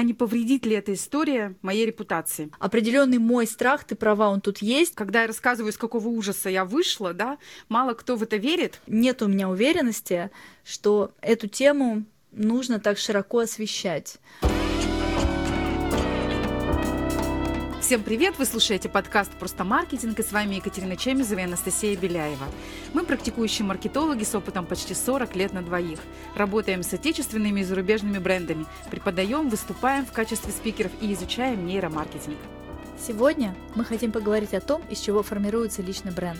а не повредит ли эта история моей репутации. Определенный мой страх, ты права, он тут есть. Когда я рассказываю, из какого ужаса я вышла, да, мало кто в это верит. Нет у меня уверенности, что эту тему нужно так широко освещать. Всем привет! Вы слушаете подкаст «Просто маркетинг» и с вами Екатерина Чемизова и Анастасия Беляева. Мы практикующие маркетологи с опытом почти 40 лет на двоих. Работаем с отечественными и зарубежными брендами, преподаем, выступаем в качестве спикеров и изучаем нейромаркетинг. Сегодня мы хотим поговорить о том, из чего формируется личный бренд.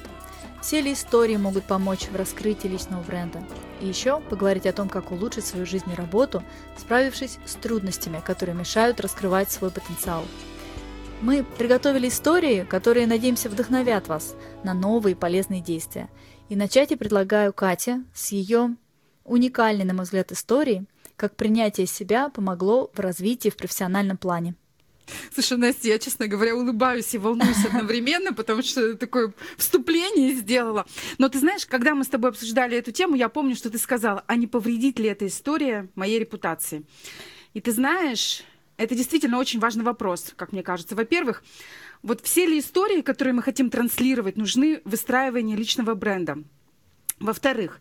Все ли истории могут помочь в раскрытии личного бренда? И еще поговорить о том, как улучшить свою жизнь и работу, справившись с трудностями, которые мешают раскрывать свой потенциал – мы приготовили истории, которые, надеемся, вдохновят вас на новые полезные действия. И начать я предлагаю Кате с ее уникальной, на мой взгляд, истории, как принятие себя помогло в развитии в профессиональном плане. Слушай, Настя, я, честно говоря, улыбаюсь и волнуюсь одновременно, потому что такое вступление сделала. Но ты знаешь, когда мы с тобой обсуждали эту тему, я помню, что ты сказала, а не повредит ли эта история моей репутации? И ты знаешь, это действительно очень важный вопрос, как мне кажется. Во-первых, вот все ли истории, которые мы хотим транслировать, нужны выстраивание личного бренда? Во-вторых,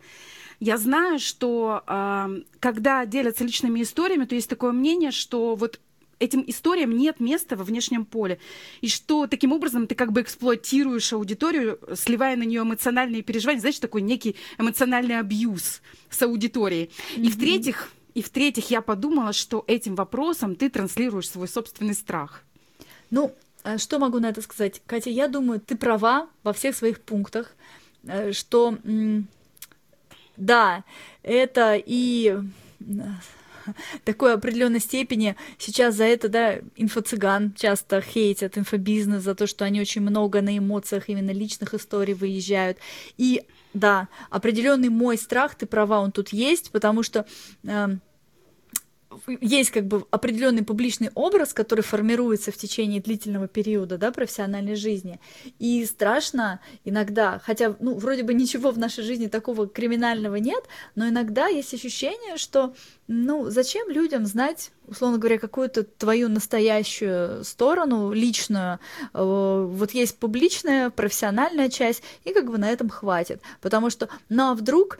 я знаю, что э, когда делятся личными историями, то есть такое мнение, что вот этим историям нет места во внешнем поле. И что таким образом ты как бы эксплуатируешь аудиторию, сливая на нее эмоциональные переживания, знаешь, такой некий эмоциональный абьюз с аудиторией. Mm-hmm. И в-третьих, и в-третьих, я подумала, что этим вопросом ты транслируешь свой собственный страх. Ну, а что могу на это сказать? Катя, я думаю, ты права во всех своих пунктах, э, что да, это и такой определенной степени сейчас за это, да, инфо-цыган часто хейтят инфобизнес за то, что они очень много на эмоциях именно личных историй выезжают. И да, определенный мой страх, ты права, он тут есть, потому что э, есть как бы определенный публичный образ, который формируется в течение длительного периода, да, профессиональной жизни. И страшно иногда, хотя, ну, вроде бы ничего в нашей жизни такого криминального нет, но иногда есть ощущение, что, ну, зачем людям знать условно говоря, какую-то твою настоящую сторону, личную. Э, вот есть публичная, профессиональная часть, и как бы на этом хватит. Потому что, ну а вдруг,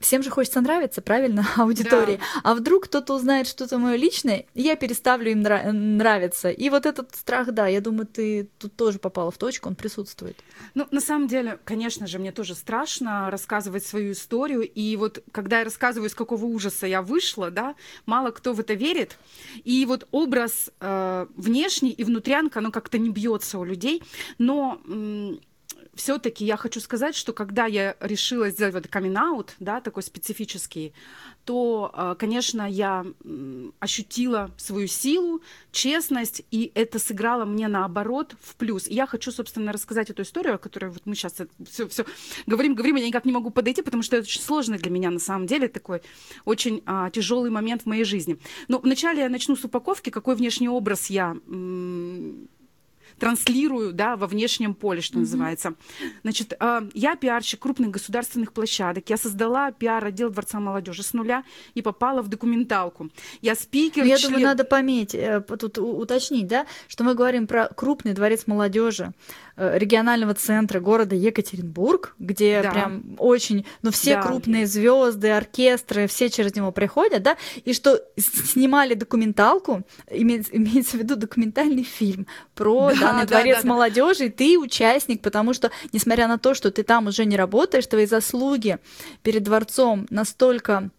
всем же хочется нравиться, правильно, аудитории, да. а вдруг кто-то узнает что-то мое личное, я переставлю им нра- нравиться. И вот этот страх, да, я думаю, ты тут тоже попала в точку, он присутствует. Ну, на самом деле, конечно же, мне тоже страшно рассказывать свою историю, и вот когда я рассказываю, из какого ужаса я вышла, да, мало кто в это верит, и вот образ э, внешний и внутрянка, оно как-то не бьется у людей. Но все-таки я хочу сказать, что когда я решила сделать вот камин да, такой специфический, то, э, конечно, я ощутила свою силу, честность, и это сыграло мне наоборот в плюс. И я хочу, собственно, рассказать эту историю, о которой вот мы сейчас все, все говорим, говорим, я никак не могу подойти, потому что это очень сложный для меня на самом деле такой очень а, тяжелый момент в моей жизни. Но вначале я начну с упаковки, какой внешний образ я транслирую да, во внешнем поле, что mm-hmm. называется. Значит, э, я пиарщик крупных государственных площадок. Я создала пиар-отдел Дворца молодежи с нуля и попала в документалку. Я спикер. Ну, я член... думаю, надо пометь, э, тут уточнить, да, что мы говорим про крупный дворец молодежи регионального центра города Екатеринбург, где да. прям очень, ну все да. крупные звезды, оркестры, все через него приходят, да, и что снимали документалку, имеется, имеется в виду документальный фильм про да, да, на дворец да, да, молодежи, ты участник, потому что, несмотря на то, что ты там уже не работаешь, твои заслуги перед дворцом настолько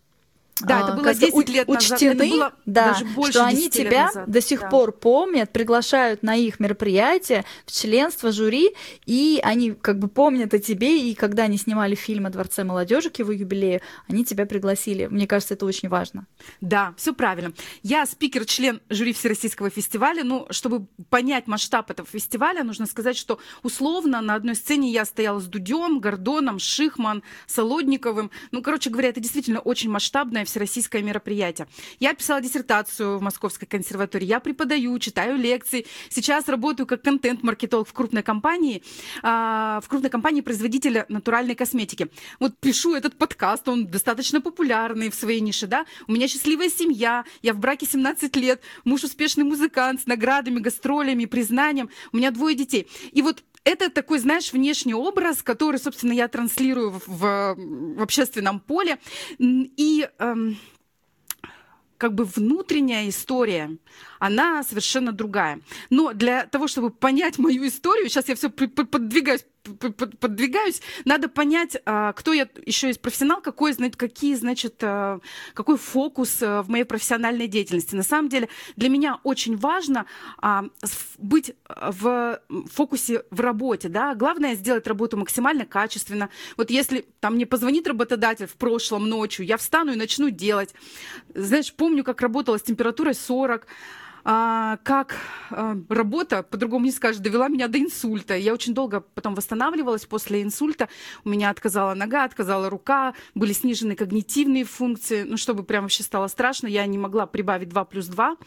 да, это а, было 10 лет учтены, назад. Это было да, даже больше что они тебя назад. до сих да. пор помнят, приглашают на их мероприятия, в членство жюри, и они как бы помнят о тебе, и когда они снимали фильм о Дворце молодежи к его юбилею, они тебя пригласили. Мне кажется, это очень важно. Да, все правильно. Я спикер, член жюри Всероссийского фестиваля. Ну, чтобы понять масштаб этого фестиваля, нужно сказать, что условно на одной сцене я стояла с Дудем, Гордоном, Шихман, Солодниковым. Ну, короче говоря, это действительно очень масштабное всероссийское мероприятие. Я писала диссертацию в Московской консерватории, я преподаю, читаю лекции. Сейчас работаю как контент-маркетолог в крупной компании, а, в крупной компании производителя натуральной косметики. Вот пишу этот подкаст, он достаточно популярный в своей нише, да. У меня счастливая семья, я в браке 17 лет, муж успешный музыкант с наградами, гастролями, признанием. У меня двое детей. И вот это такой, знаешь, внешний образ, который, собственно, я транслирую в, в, общественном поле. И эм, как бы внутренняя история, она совершенно другая. Но для того, чтобы понять мою историю, сейчас я все подвигаюсь подвигаюсь, надо понять, а, кто я еще есть профессионал, какой, какие, значит, а, какой фокус а, в моей профессиональной деятельности. На самом деле для меня очень важно быть в фокусе в работе. Да? Главное сделать работу максимально качественно. Вот если там мне позвонит работодатель в прошлом ночью, я встану и начну делать. Знаешь, помню, как работала с температурой 40, а, как а, работа, по-другому не скажешь, довела меня до инсульта. Я очень долго потом восстанавливалась после инсульта. У меня отказала нога, отказала рука, были снижены когнитивные функции. Ну, чтобы прям вообще стало страшно, я не могла прибавить 2 плюс 2.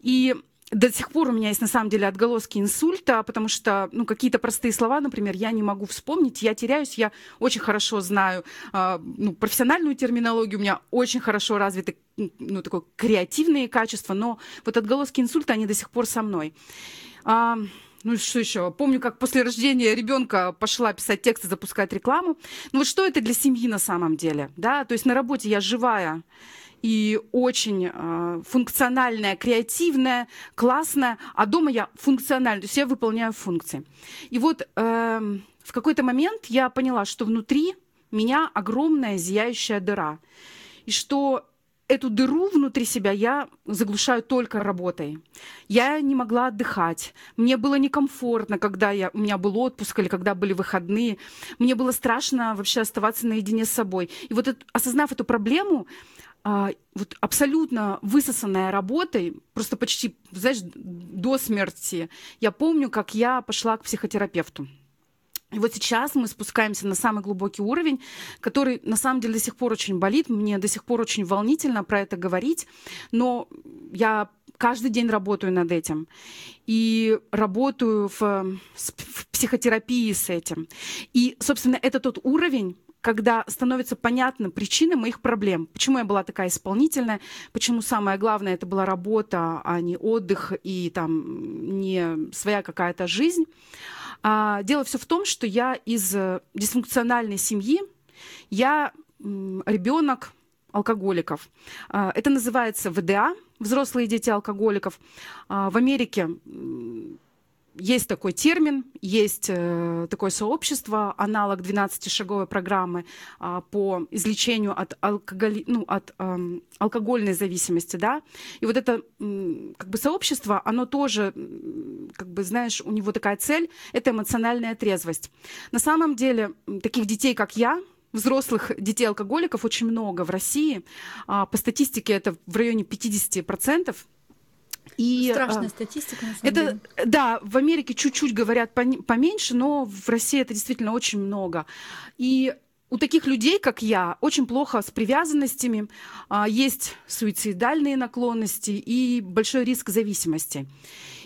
И до сих пор у меня есть на самом деле отголоски инсульта, потому что ну, какие-то простые слова, например, я не могу вспомнить, я теряюсь, я очень хорошо знаю э, ну, профессиональную терминологию, у меня очень хорошо развиты ну, такое креативные качества, но вот отголоски инсульта, они до сих пор со мной. А, ну что еще? Помню, как после рождения ребенка пошла писать тексты, запускать рекламу. Ну вот что это для семьи на самом деле? Да? То есть на работе я живая, и очень э, функциональная, креативная, классная, а дома я функциональная, то есть я выполняю функции. И вот э, в какой-то момент я поняла, что внутри меня огромная зияющая дыра, и что эту дыру внутри себя я заглушаю только работой. Я не могла отдыхать. Мне было некомфортно, когда я, у меня был отпуск или когда были выходные. Мне было страшно вообще оставаться наедине с собой. И вот это, осознав эту проблему, а, вот абсолютно высосанная работой, просто почти, знаешь, до смерти. Я помню, как я пошла к психотерапевту. И вот сейчас мы спускаемся на самый глубокий уровень, который на самом деле до сих пор очень болит. Мне до сих пор очень волнительно про это говорить, но я каждый день работаю над этим. И работаю в, в психотерапии с этим. И, собственно, это тот уровень, когда становится понятна причина моих проблем. Почему я была такая исполнительная, почему самое главное это была работа, а не отдых и там не своя какая-то жизнь. А, дело все в том, что я из э, дисфункциональной семьи, я ребенок алкоголиков. А, это называется ВДА, взрослые дети алкоголиков. А, в Америке есть такой термин, есть э, такое сообщество, аналог 12-шаговой программы э, по излечению от, алкоголи, ну, от э, алкогольной зависимости, да. И вот это как бы сообщество, оно тоже, как бы, знаешь, у него такая цель – это эмоциональная трезвость. На самом деле таких детей, как я, взрослых детей-алкоголиков очень много в России. А, по статистике это в районе 50%. И, Страшная а, статистика, на самом это, деле. Да, в Америке чуть-чуть говорят поменьше, но в России это действительно очень много. И у таких людей, как я, очень плохо с привязанностями, а, есть суицидальные наклонности и большой риск зависимости.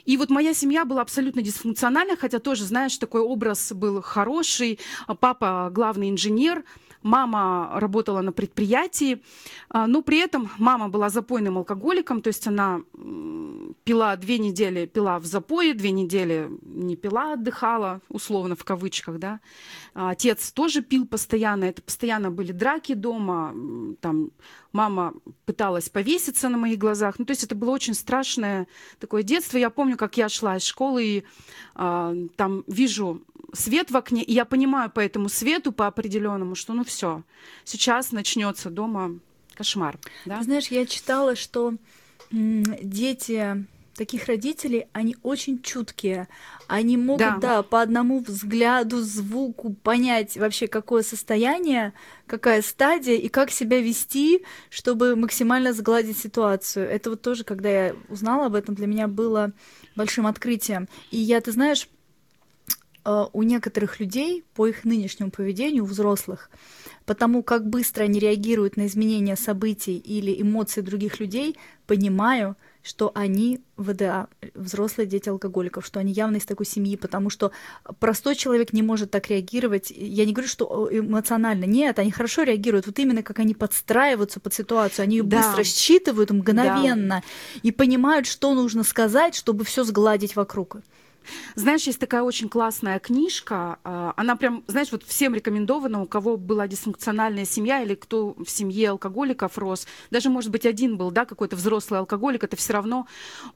И вот моя семья была абсолютно дисфункциональна, хотя тоже, знаешь, такой образ был хороший. Папа главный инженер, Мама работала на предприятии, а, но при этом мама была запойным алкоголиком, то есть она пила две недели, пила в запое, две недели не пила, отдыхала, условно в кавычках, да. А отец тоже пил постоянно, это постоянно были драки дома, там мама пыталась повеситься на моих глазах, ну то есть это было очень страшное такое детство. Я помню, как я шла из школы и а, там вижу свет в окне, и я понимаю по этому свету, по определенному, что ну все, сейчас начнется дома кошмар. Да? Ты знаешь, я читала, что дети таких родителей, они очень чуткие. Они могут, да. да, по одному взгляду, звуку понять вообще, какое состояние, какая стадия и как себя вести, чтобы максимально сгладить ситуацию. Это вот тоже, когда я узнала об этом, для меня было большим открытием. И я, ты знаешь, у некоторых людей по их нынешнему поведению, у взрослых, потому как быстро они реагируют на изменения событий или эмоций других людей, понимаю, что они ВДА, взрослые дети алкоголиков, что они явно из такой семьи, потому что простой человек не может так реагировать. Я не говорю, что эмоционально. Нет, они хорошо реагируют. Вот именно как они подстраиваются под ситуацию. Они ее да. быстро считывают мгновенно да. и понимают, что нужно сказать, чтобы все сгладить вокруг. Знаешь, есть такая очень классная книжка, а, она прям, знаешь, вот всем рекомендована, у кого была дисфункциональная семья или кто в семье алкоголиков рос, даже, может быть, один был, да, какой-то взрослый алкоголик, это все равно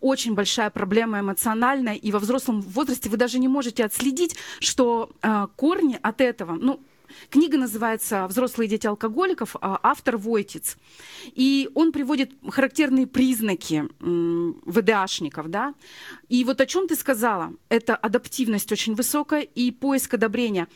очень большая проблема эмоциональная, и во взрослом возрасте вы даже не можете отследить, что э, корни от этого, ну, Книга называется «Взрослые дети алкоголиков», а автор Войтиц. И он приводит характерные признаки ВДАшников. Да? И вот о чем ты сказала, это адаптивность очень высокая и поиск одобрения.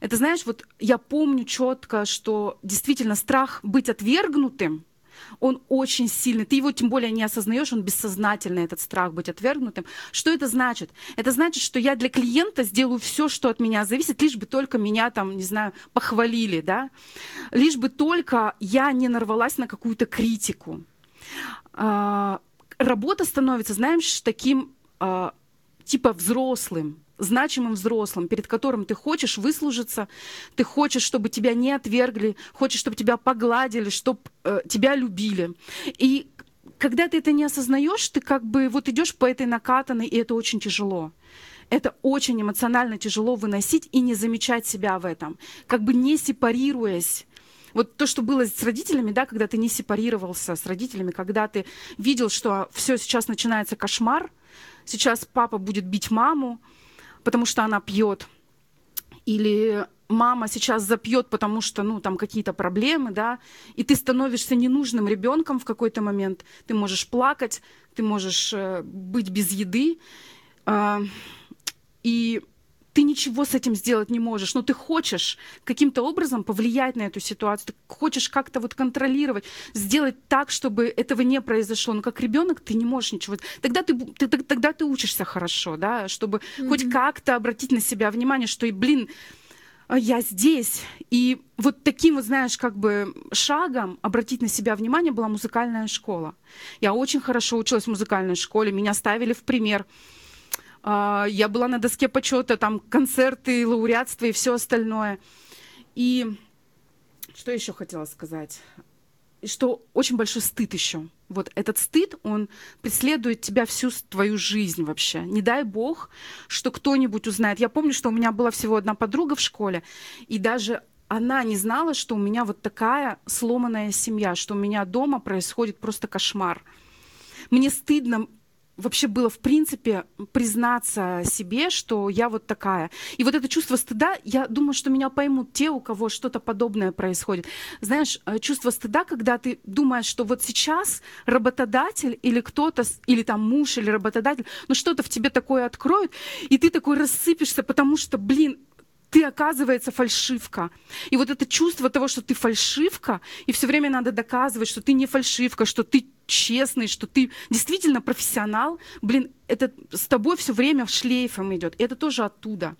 Это знаешь, вот я помню четко, что действительно страх быть отвергнутым – он очень сильный. Ты его тем более не осознаешь, он бессознательный, этот страх быть отвергнутым. Что это значит? Это значит, что я для клиента сделаю все, что от меня зависит, лишь бы только меня там, не знаю, похвалили, да? Лишь бы только я не нарвалась на какую-то критику. А, работа становится, знаешь, таким а, типа взрослым, значимым взрослым, перед которым ты хочешь выслужиться, ты хочешь, чтобы тебя не отвергли, хочешь, чтобы тебя погладили, чтобы э, тебя любили. И когда ты это не осознаешь, ты как бы вот идешь по этой накатанной, и это очень тяжело. Это очень эмоционально тяжело выносить и не замечать себя в этом, как бы не сепарируясь вот то, что было с родителями, да, когда ты не сепарировался с родителями, когда ты видел, что все сейчас начинается кошмар, сейчас папа будет бить маму, потому что она пьет, или мама сейчас запьет, потому что, ну, там какие-то проблемы, да, и ты становишься ненужным ребенком в какой-то момент, ты можешь плакать, ты можешь э, быть без еды, э, и ты ничего с этим сделать не можешь, но ты хочешь каким-то образом повлиять на эту ситуацию, ты хочешь как-то вот контролировать, сделать так, чтобы этого не произошло. Но как ребенок ты не можешь ничего. Тогда ты, ты тогда ты учишься хорошо, да, чтобы mm-hmm. хоть как-то обратить на себя внимание, что и блин, а я здесь. И вот таким вот, знаешь, как бы шагом обратить на себя внимание была музыкальная школа. Я очень хорошо училась в музыкальной школе, меня ставили в пример. А, я была на доске почета, там концерты, лауреатство и все остальное. И что еще хотела сказать? Что очень большой стыд еще. Вот этот стыд, он преследует тебя всю твою жизнь вообще. Не дай бог, что кто-нибудь узнает. Я помню, что у меня была всего одна подруга в школе, и даже она не знала, что у меня вот такая сломанная семья, что у меня дома происходит просто кошмар. Мне стыдно вообще было, в принципе, признаться себе, что я вот такая. И вот это чувство стыда, я думаю, что меня поймут те, у кого что-то подобное происходит. Знаешь, э, чувство стыда, когда ты думаешь, что вот сейчас работодатель или кто-то, или там муж, или работодатель, ну что-то в тебе такое откроет, и ты такой рассыпешься, потому что, блин, ты, оказывается, фальшивка. И вот это чувство того, что ты фальшивка, и все время надо доказывать, что ты не фальшивка, что ты честный, что ты действительно профессионал, блин, это с тобой все время шлейфом идет. И это тоже оттуда.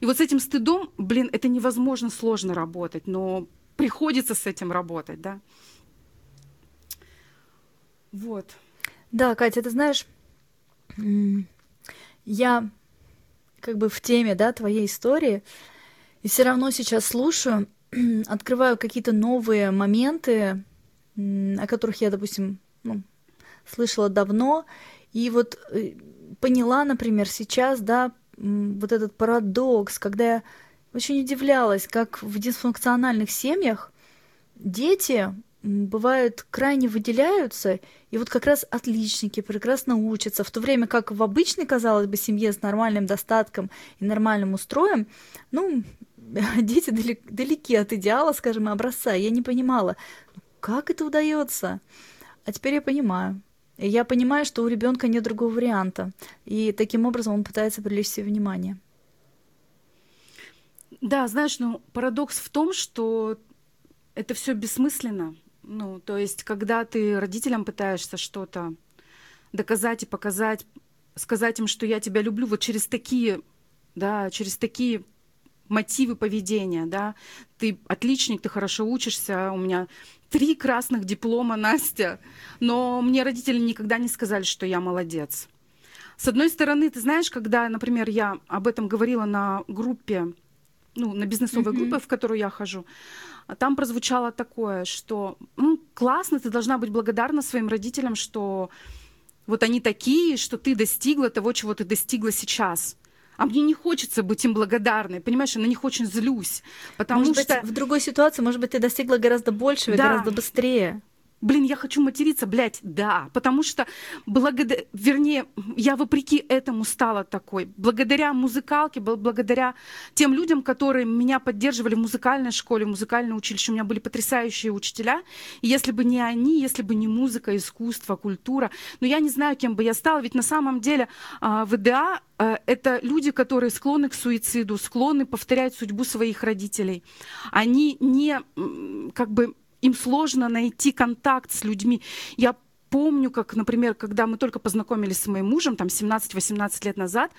И вот с этим стыдом, блин, это невозможно сложно работать, но приходится с этим работать, да. Вот. Да, Катя, ты знаешь, я как бы в теме, да, твоей истории, и все равно сейчас слушаю, открываю какие-то новые моменты, о которых я, допустим, ну, слышала давно, и вот э, поняла, например, сейчас, да, вот этот парадокс, когда я очень удивлялась, как в дисфункциональных семьях дети бывают крайне выделяются, и вот как раз отличники прекрасно учатся, в то время как в обычной, казалось бы, семье с нормальным достатком и нормальным устроем, ну, дети далеки от идеала, скажем, образца. Я не понимала, как это удается. А теперь я понимаю. И я понимаю, что у ребенка нет другого варианта. И таким образом он пытается привлечь себе внимание. Да, знаешь, ну парадокс в том, что это все бессмысленно. Ну, то есть, когда ты родителям пытаешься что-то доказать и показать, сказать им, что я тебя люблю, вот через такие да, через такие мотивы поведения, да. Ты отличник, ты хорошо учишься, у меня три красных диплома, Настя, но мне родители никогда не сказали, что я молодец. С одной стороны, ты знаешь, когда, например, я об этом говорила на группе, ну, на бизнесовой mm-hmm. группе, в которую я хожу, там прозвучало такое, что ну, классно, ты должна быть благодарна своим родителям, что вот они такие, что ты достигла того, чего ты достигла сейчас. А мне не хочется быть им благодарной, понимаешь, я на них очень злюсь, потому может что... Быть, в другой ситуации, может быть, ты достигла гораздо большего, да. гораздо быстрее блин, я хочу материться, блядь, да, потому что благодаря, вернее, я вопреки этому стала такой, благодаря музыкалке, благодаря тем людям, которые меня поддерживали в музыкальной школе, в музыкальном училище, у меня были потрясающие учителя, и если бы не они, если бы не музыка, искусство, культура, но я не знаю, кем бы я стала, ведь на самом деле ВДА а, это люди, которые склонны к суициду, склонны повторять судьбу своих родителей. Они не как бы им сложно найти контакт с людьми. Я помню, как, например, когда мы только познакомились с моим мужем, там 17-18 лет назад,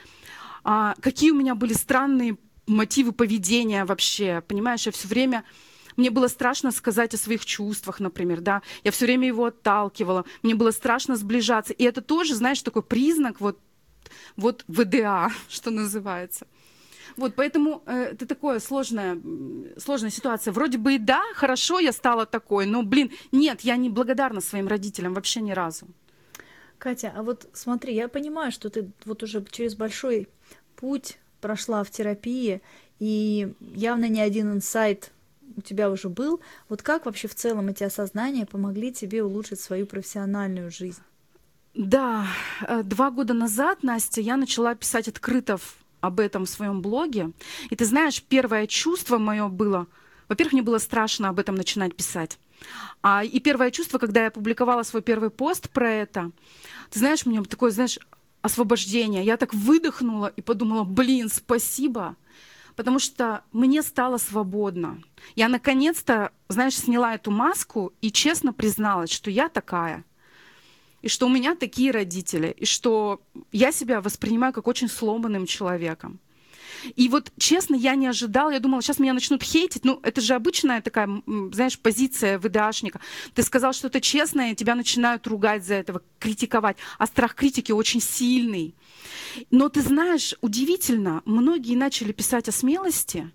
а, какие у меня были странные мотивы поведения вообще, понимаешь, я все время мне было страшно сказать о своих чувствах, например, да, я все время его отталкивала, мне было страшно сближаться, и это тоже, знаешь, такой признак вот, вот ВДА, что называется. Вот, поэтому э, это такое сложная, сложная ситуация. Вроде бы и да, хорошо, я стала такой, но, блин, нет, я не благодарна своим родителям вообще ни разу. Катя, а вот смотри, я понимаю, что ты вот уже через большой путь прошла в терапии, и явно не один инсайт у тебя уже был. Вот как вообще в целом эти осознания помогли тебе улучшить свою профессиональную жизнь? Да, э, два года назад, Настя, я начала писать открыто об этом в своем блоге. И ты знаешь, первое чувство мое было, во-первых, мне было страшно об этом начинать писать. А, и первое чувство, когда я опубликовала свой первый пост про это, ты знаешь, мне такое, знаешь, освобождение. Я так выдохнула и подумала, блин, спасибо, потому что мне стало свободно. Я наконец-то, знаешь, сняла эту маску и честно призналась, что я такая – и что у меня такие родители, и что я себя воспринимаю как очень сломанным человеком. И вот, честно, я не ожидала, я думала, сейчас меня начнут хейтить. Ну, это же обычная такая, знаешь, позиция ВДАшника. Ты сказал что-то честное, тебя начинают ругать за этого, критиковать. А страх критики очень сильный. Но ты знаешь, удивительно, многие начали писать о смелости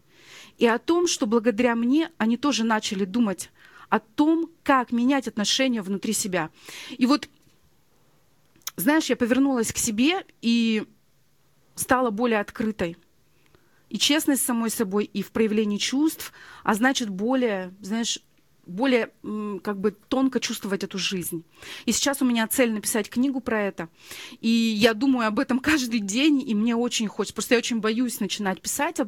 и о том, что благодаря мне они тоже начали думать о том, как менять отношения внутри себя. И вот знаешь, я повернулась к себе и стала более открытой. И честность с самой собой, и в проявлении чувств, а значит, более, знаешь, более как бы тонко чувствовать эту жизнь. И сейчас у меня цель написать книгу про это. И я думаю об этом каждый день, и мне очень хочется. Просто я очень боюсь начинать писать,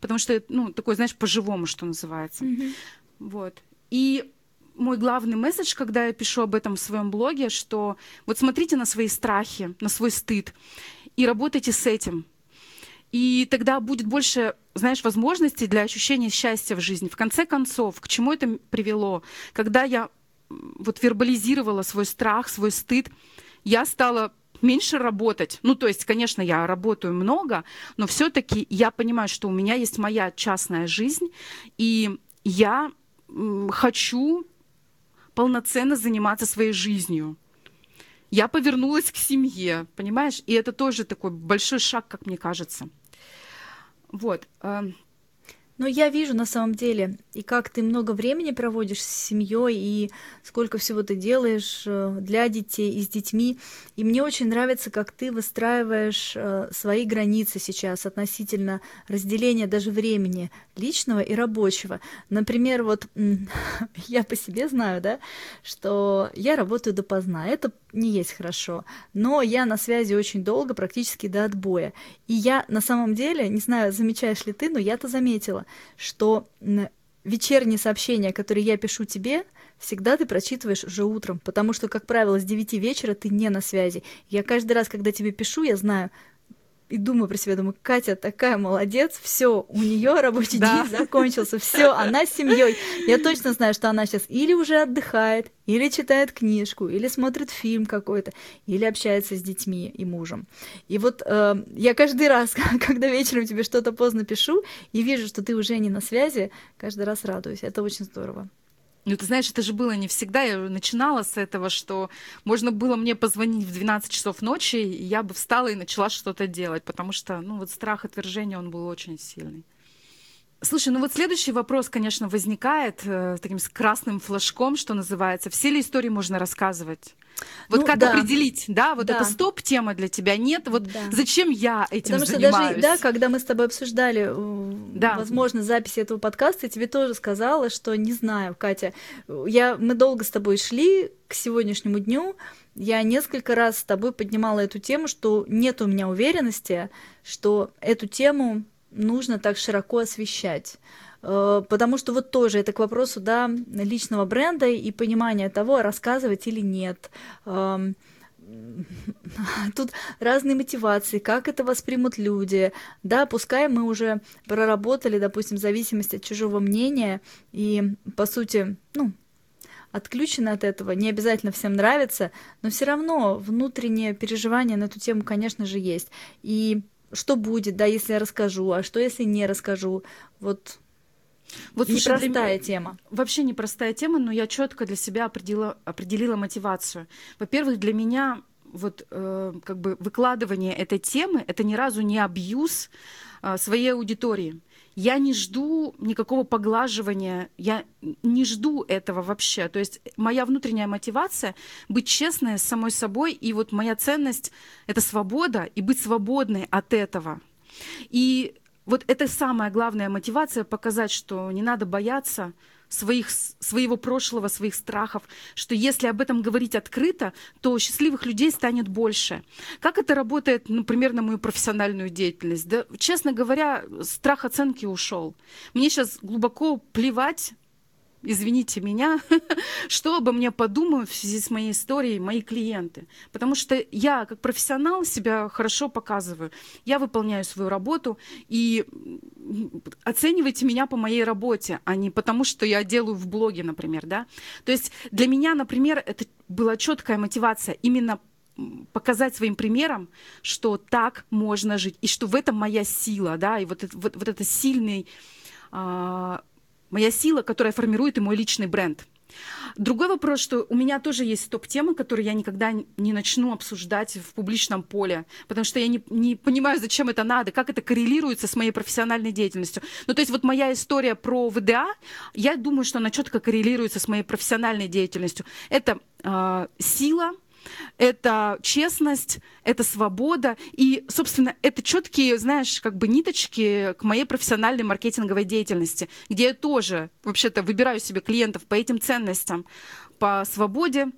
потому что, ну, такое, знаешь, по-живому, что называется. Mm-hmm. Вот. И мой главный месседж, когда я пишу об этом в своем блоге, что вот смотрите на свои страхи, на свой стыд и работайте с этим. И тогда будет больше, знаешь, возможностей для ощущения счастья в жизни. В конце концов, к чему это привело? Когда я вот вербализировала свой страх, свой стыд, я стала меньше работать. Ну, то есть, конечно, я работаю много, но все-таки я понимаю, что у меня есть моя частная жизнь, и я хочу полноценно заниматься своей жизнью. Я повернулась к семье, понимаешь? И это тоже такой большой шаг, как мне кажется. Вот. Но я вижу на самом деле, и как ты много времени проводишь с семьей, и сколько всего ты делаешь э, для детей и с детьми. И мне очень нравится, как ты выстраиваешь э, свои границы сейчас относительно разделения даже времени личного и рабочего. Например, вот я по себе знаю, да, что я работаю допоздна. Это не есть хорошо. Но я на связи очень долго, практически до отбоя. И я на самом деле, не знаю, замечаешь ли ты, но я-то заметила, что вечерние сообщения, которые я пишу тебе, всегда ты прочитываешь уже утром, потому что, как правило, с 9 вечера ты не на связи. Я каждый раз, когда тебе пишу, я знаю, и думаю про себя, думаю, Катя такая молодец, все, у нее рабочий да. день закончился, все, она с семьей. Я точно знаю, что она сейчас или уже отдыхает, или читает книжку, или смотрит фильм какой-то, или общается с детьми и мужем. И вот э, я каждый раз, когда вечером тебе что-то поздно пишу и вижу, что ты уже не на связи, каждый раз радуюсь. Это очень здорово. Ну, ты знаешь, это же было не всегда. Я начинала с этого, что можно было мне позвонить в 12 часов ночи, и я бы встала и начала что-то делать, потому что, ну, вот страх отвержения, он был очень сильный. Слушай, ну вот следующий вопрос, конечно, возникает э, таким с красным флажком, что называется. Все ли истории можно рассказывать? Вот ну, как да. определить, да, вот да. это стоп-тема для тебя, нет, вот да. зачем я этим Потому занимаюсь? Потому что даже, да, когда мы с тобой обсуждали, э, да. возможно, запись этого подкаста, я тебе тоже сказала, что не знаю, Катя, я, мы долго с тобой шли к сегодняшнему дню, я несколько раз с тобой поднимала эту тему, что нет у меня уверенности, что эту тему нужно так широко освещать. Э, потому что вот тоже это к вопросу да, личного бренда и понимания того, рассказывать или нет. Эм, тут разные мотивации, как это воспримут люди. Да, пускай мы уже проработали, допустим, зависимость от чужого мнения и, по сути, ну, отключены от этого, не обязательно всем нравится, но все равно внутреннее переживание на эту тему, конечно же, есть. И что будет, да, если я расскажу, а что если не расскажу. Вот вот непростая тема. Вообще непростая тема, но я четко для себя определила, определила мотивацию. Во-первых, для меня вот э, как бы выкладывание этой темы это ни разу не абьюз э, своей аудитории. Я не жду никакого поглаживания, я не жду этого вообще. То есть моя внутренняя мотивация быть честной с самой собой, и вот моя ценность — это свобода, и быть свободной от этого. И вот это самая главная мотивация — показать, что не надо бояться своих, своего прошлого, своих страхов, что если об этом говорить открыто, то счастливых людей станет больше. Как это работает, например, на мою профессиональную деятельность? Да, честно говоря, страх оценки ушел. Мне сейчас глубоко плевать извините меня, что обо мне подумают в связи с моей историей мои клиенты. Потому что я, как профессионал, себя хорошо показываю. Я выполняю свою работу, и оценивайте меня по моей работе, а не потому, что я делаю в блоге, например. Да? То есть для меня, например, это была четкая мотивация именно показать своим примером, что так можно жить, и что в этом моя сила, да, и вот, вот, вот это сильный а, моя сила, которая формирует и мой личный бренд. Другой вопрос, что у меня тоже есть топ-темы, которые я никогда не начну обсуждать в публичном поле, потому что я не, не понимаю, зачем это надо, как это коррелируется с моей профессиональной деятельностью. Ну, то есть вот моя история про ВДА, я думаю, что она четко коррелируется с моей профессиональной деятельностью. Это э, сила, это честность, это свобода. И, собственно, это четкие, знаешь, как бы ниточки к моей профессиональной маркетинговой деятельности, где я тоже, вообще-то, выбираю себе клиентов по этим ценностям, по свободе,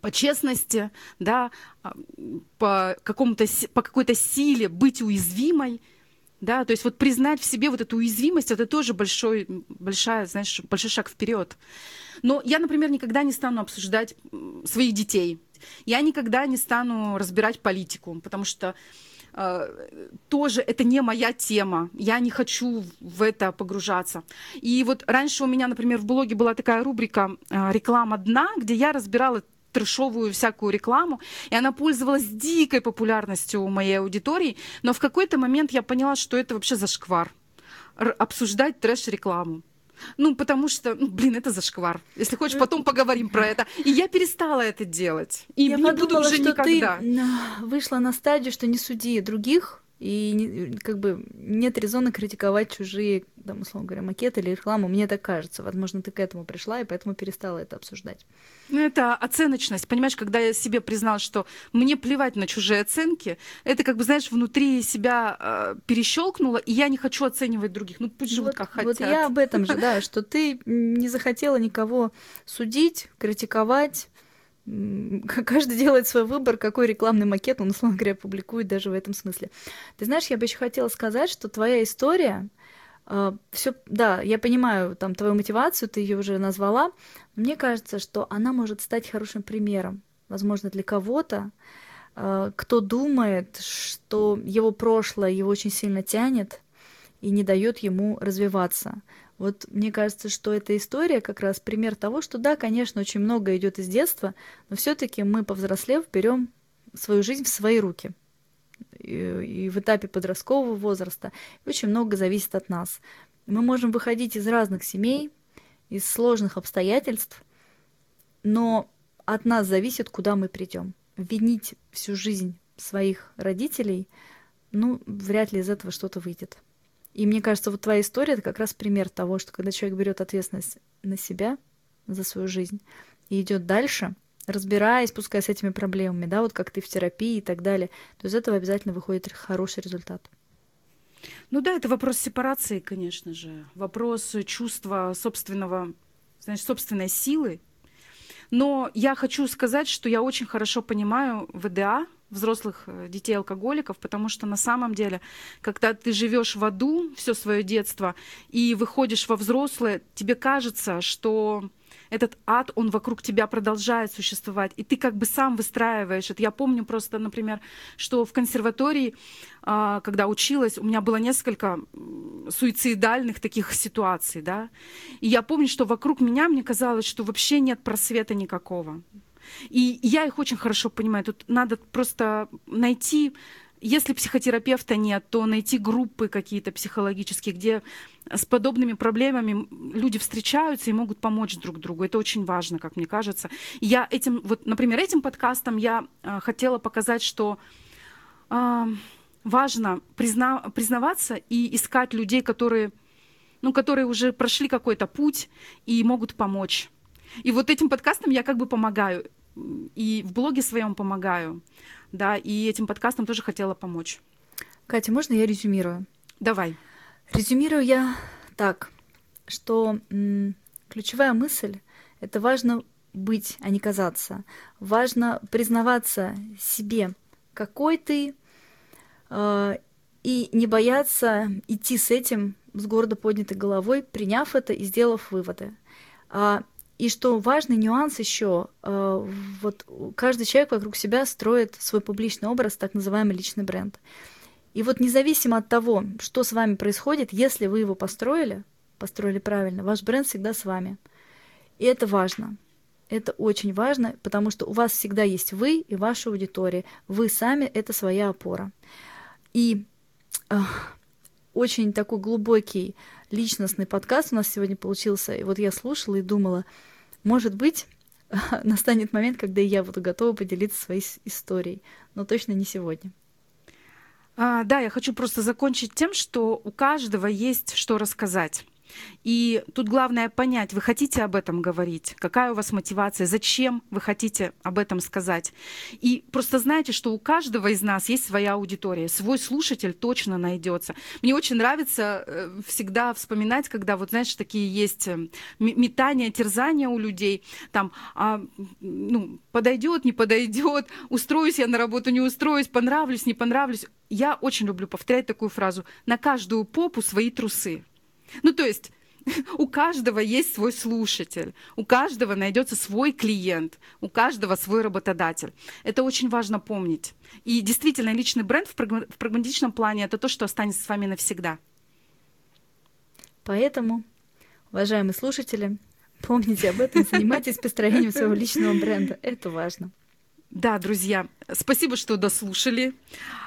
по честности, да, а, по, какому-то, по какой-то силе быть уязвимой, да, то есть вот признать в себе вот эту уязвимость, это тоже большой, большая, знаешь, большой шаг вперед. Но я, например, никогда не стану обсуждать своих детей, я никогда не стану разбирать политику, потому что э, тоже это не моя тема. Я не хочу в это погружаться. И вот раньше у меня, например, в блоге была такая рубрика э, «Реклама дна», где я разбирала трешовую всякую рекламу, и она пользовалась дикой популярностью у моей аудитории, но в какой-то момент я поняла, что это вообще зашквар обсуждать трэш-рекламу. Ну, потому что, ну, блин, это зашквар. Если хочешь, потом поговорим про это. И я перестала это делать. И я не буду уже что никогда. Ты вышла на стадию, что не суди других, и как бы нет резона критиковать чужие, там, условно говоря, макеты или рекламу. Мне так кажется. Возможно, ты к этому пришла, и поэтому перестала это обсуждать. Ну, это оценочность. Понимаешь, когда я себе признала, что мне плевать на чужие оценки, это как бы, знаешь, внутри себя э, перещелкнуло, и я не хочу оценивать других. Ну, пусть живут вот, как хотят. Вот я об этом же, да, что ты не захотела никого судить, критиковать, каждый делает свой выбор, какой рекламный макет он, условно говоря, публикует даже в этом смысле. Ты знаешь, я бы еще хотела сказать, что твоя история, э, все, да, я понимаю там твою мотивацию, ты ее уже назвала. Мне кажется, что она может стать хорошим примером, возможно, для кого-то, э, кто думает, что его прошлое его очень сильно тянет и не дает ему развиваться. Вот мне кажется, что эта история как раз пример того, что да, конечно, очень много идет из детства, но все-таки мы, повзрослев, берем свою жизнь в свои руки. И, и в этапе подросткового возраста очень много зависит от нас. Мы можем выходить из разных семей, из сложных обстоятельств, но от нас зависит, куда мы придем. Винить всю жизнь своих родителей, ну, вряд ли из этого что-то выйдет. И мне кажется, вот твоя история это как раз пример того, что когда человек берет ответственность на себя, за свою жизнь, и идет дальше, разбираясь, пускай с этими проблемами, да, вот как ты в терапии и так далее, то из этого обязательно выходит хороший результат. Ну да, это вопрос сепарации, конечно же, вопрос чувства собственного, знаешь, собственной силы. Но я хочу сказать, что я очень хорошо понимаю ВДА, взрослых э, детей алкоголиков, потому что на самом деле, когда ты живешь в аду все свое детство и выходишь во взрослое, тебе кажется, что этот ад, он вокруг тебя продолжает существовать, и ты как бы сам выстраиваешь это. Я помню просто, например, что в консерватории, а, когда училась, у меня было несколько суицидальных таких ситуаций, да, и я помню, что вокруг меня мне казалось, что вообще нет просвета никакого. И я их очень хорошо понимаю. Тут надо просто найти если психотерапевта нет, то найти группы какие-то психологические, где с подобными проблемами люди встречаются и могут помочь друг другу. Это очень важно, как мне кажется. Я этим, вот, например, этим подкастом я э, хотела показать, что э, важно призна, признаваться и искать людей, которые, ну, которые уже прошли какой-то путь и могут помочь. И вот этим подкастом я как бы помогаю и в блоге своем помогаю, да, и этим подкастом тоже хотела помочь. Катя, можно я резюмирую? Давай. Резюмирую я так, что м, ключевая мысль — это важно быть, а не казаться. Важно признаваться себе, какой ты, э, и не бояться идти с этим с гордо поднятой головой, приняв это и сделав выводы. А и что важный нюанс еще, э, вот каждый человек вокруг себя строит свой публичный образ, так называемый личный бренд. И вот независимо от того, что с вами происходит, если вы его построили, построили правильно, ваш бренд всегда с вами. И это важно. Это очень важно, потому что у вас всегда есть вы и ваша аудитория. Вы сами — это своя опора. И очень такой глубокий личностный подкаст у нас сегодня получился. И вот я слушала и думала, может быть, настанет момент, когда я буду готова поделиться своей историей, но точно не сегодня. А, да, я хочу просто закончить тем, что у каждого есть что рассказать. И тут главное понять, вы хотите об этом говорить, какая у вас мотивация, зачем вы хотите об этом сказать. И просто знаете, что у каждого из нас есть своя аудитория, свой слушатель точно найдется. Мне очень нравится э, всегда вспоминать, когда вот, знаешь, такие есть э, метания, терзания у людей, там, а, ну, подойдет, не подойдет, устроюсь я на работу, не устроюсь, понравлюсь, не понравлюсь. Я очень люблю повторять такую фразу: на каждую попу свои трусы. Ну, то есть у каждого есть свой слушатель, у каждого найдется свой клиент, у каждого свой работодатель. Это очень важно помнить. И действительно, личный бренд в, прагматичном плане это то, что останется с вами навсегда. Поэтому, уважаемые слушатели, помните об этом, занимайтесь построением своего личного бренда. Это важно. Да, друзья, спасибо, что дослушали.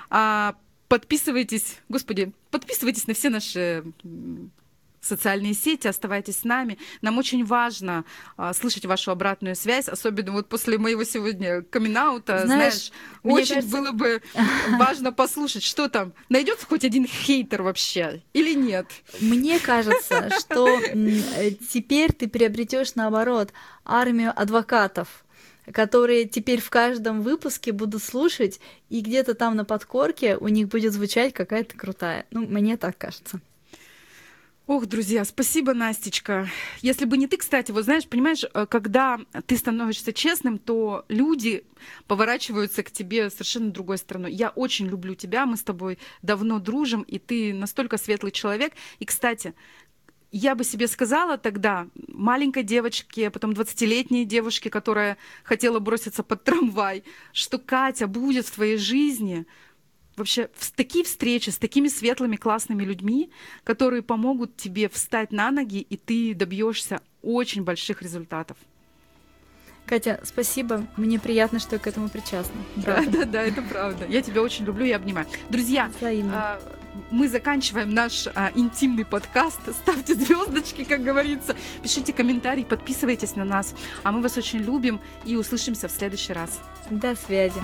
А, подписывайтесь, господи, подписывайтесь на все наши социальные сети, оставайтесь с нами. Нам очень важно а, слышать вашу обратную связь, особенно вот после моего сегодня камин знаешь, знаешь очень кажется... было бы важно послушать, что там, найдется хоть один хейтер вообще или нет? Мне кажется, что э, теперь ты приобретешь наоборот армию адвокатов, которые теперь в каждом выпуске будут слушать, и где-то там на подкорке у них будет звучать какая-то крутая. Ну, мне так кажется. Ох, друзья, спасибо, Настечка. Если бы не ты, кстати, вот знаешь, понимаешь, э, когда ты становишься честным, то люди поворачиваются к тебе совершенно другой стороной. Я очень люблю тебя, мы с тобой давно дружим, и ты настолько светлый человек. И, кстати, я бы себе сказала тогда, маленькой девочке, потом 20-летней девушке, которая хотела броситься под трамвай, что Катя будет в твоей жизни вообще такие встречи с такими светлыми, классными людьми, которые помогут тебе встать на ноги, и ты добьешься очень больших результатов. Катя, спасибо. Мне приятно, что я к этому причастна. Да, да, да, это правда. Я тебя очень люблю и обнимаю. Друзья, Взаимно. А, мы заканчиваем наш а, интимный подкаст. Ставьте звездочки, как говорится. Пишите комментарии, подписывайтесь на нас. А мы вас очень любим и услышимся в следующий раз. До связи.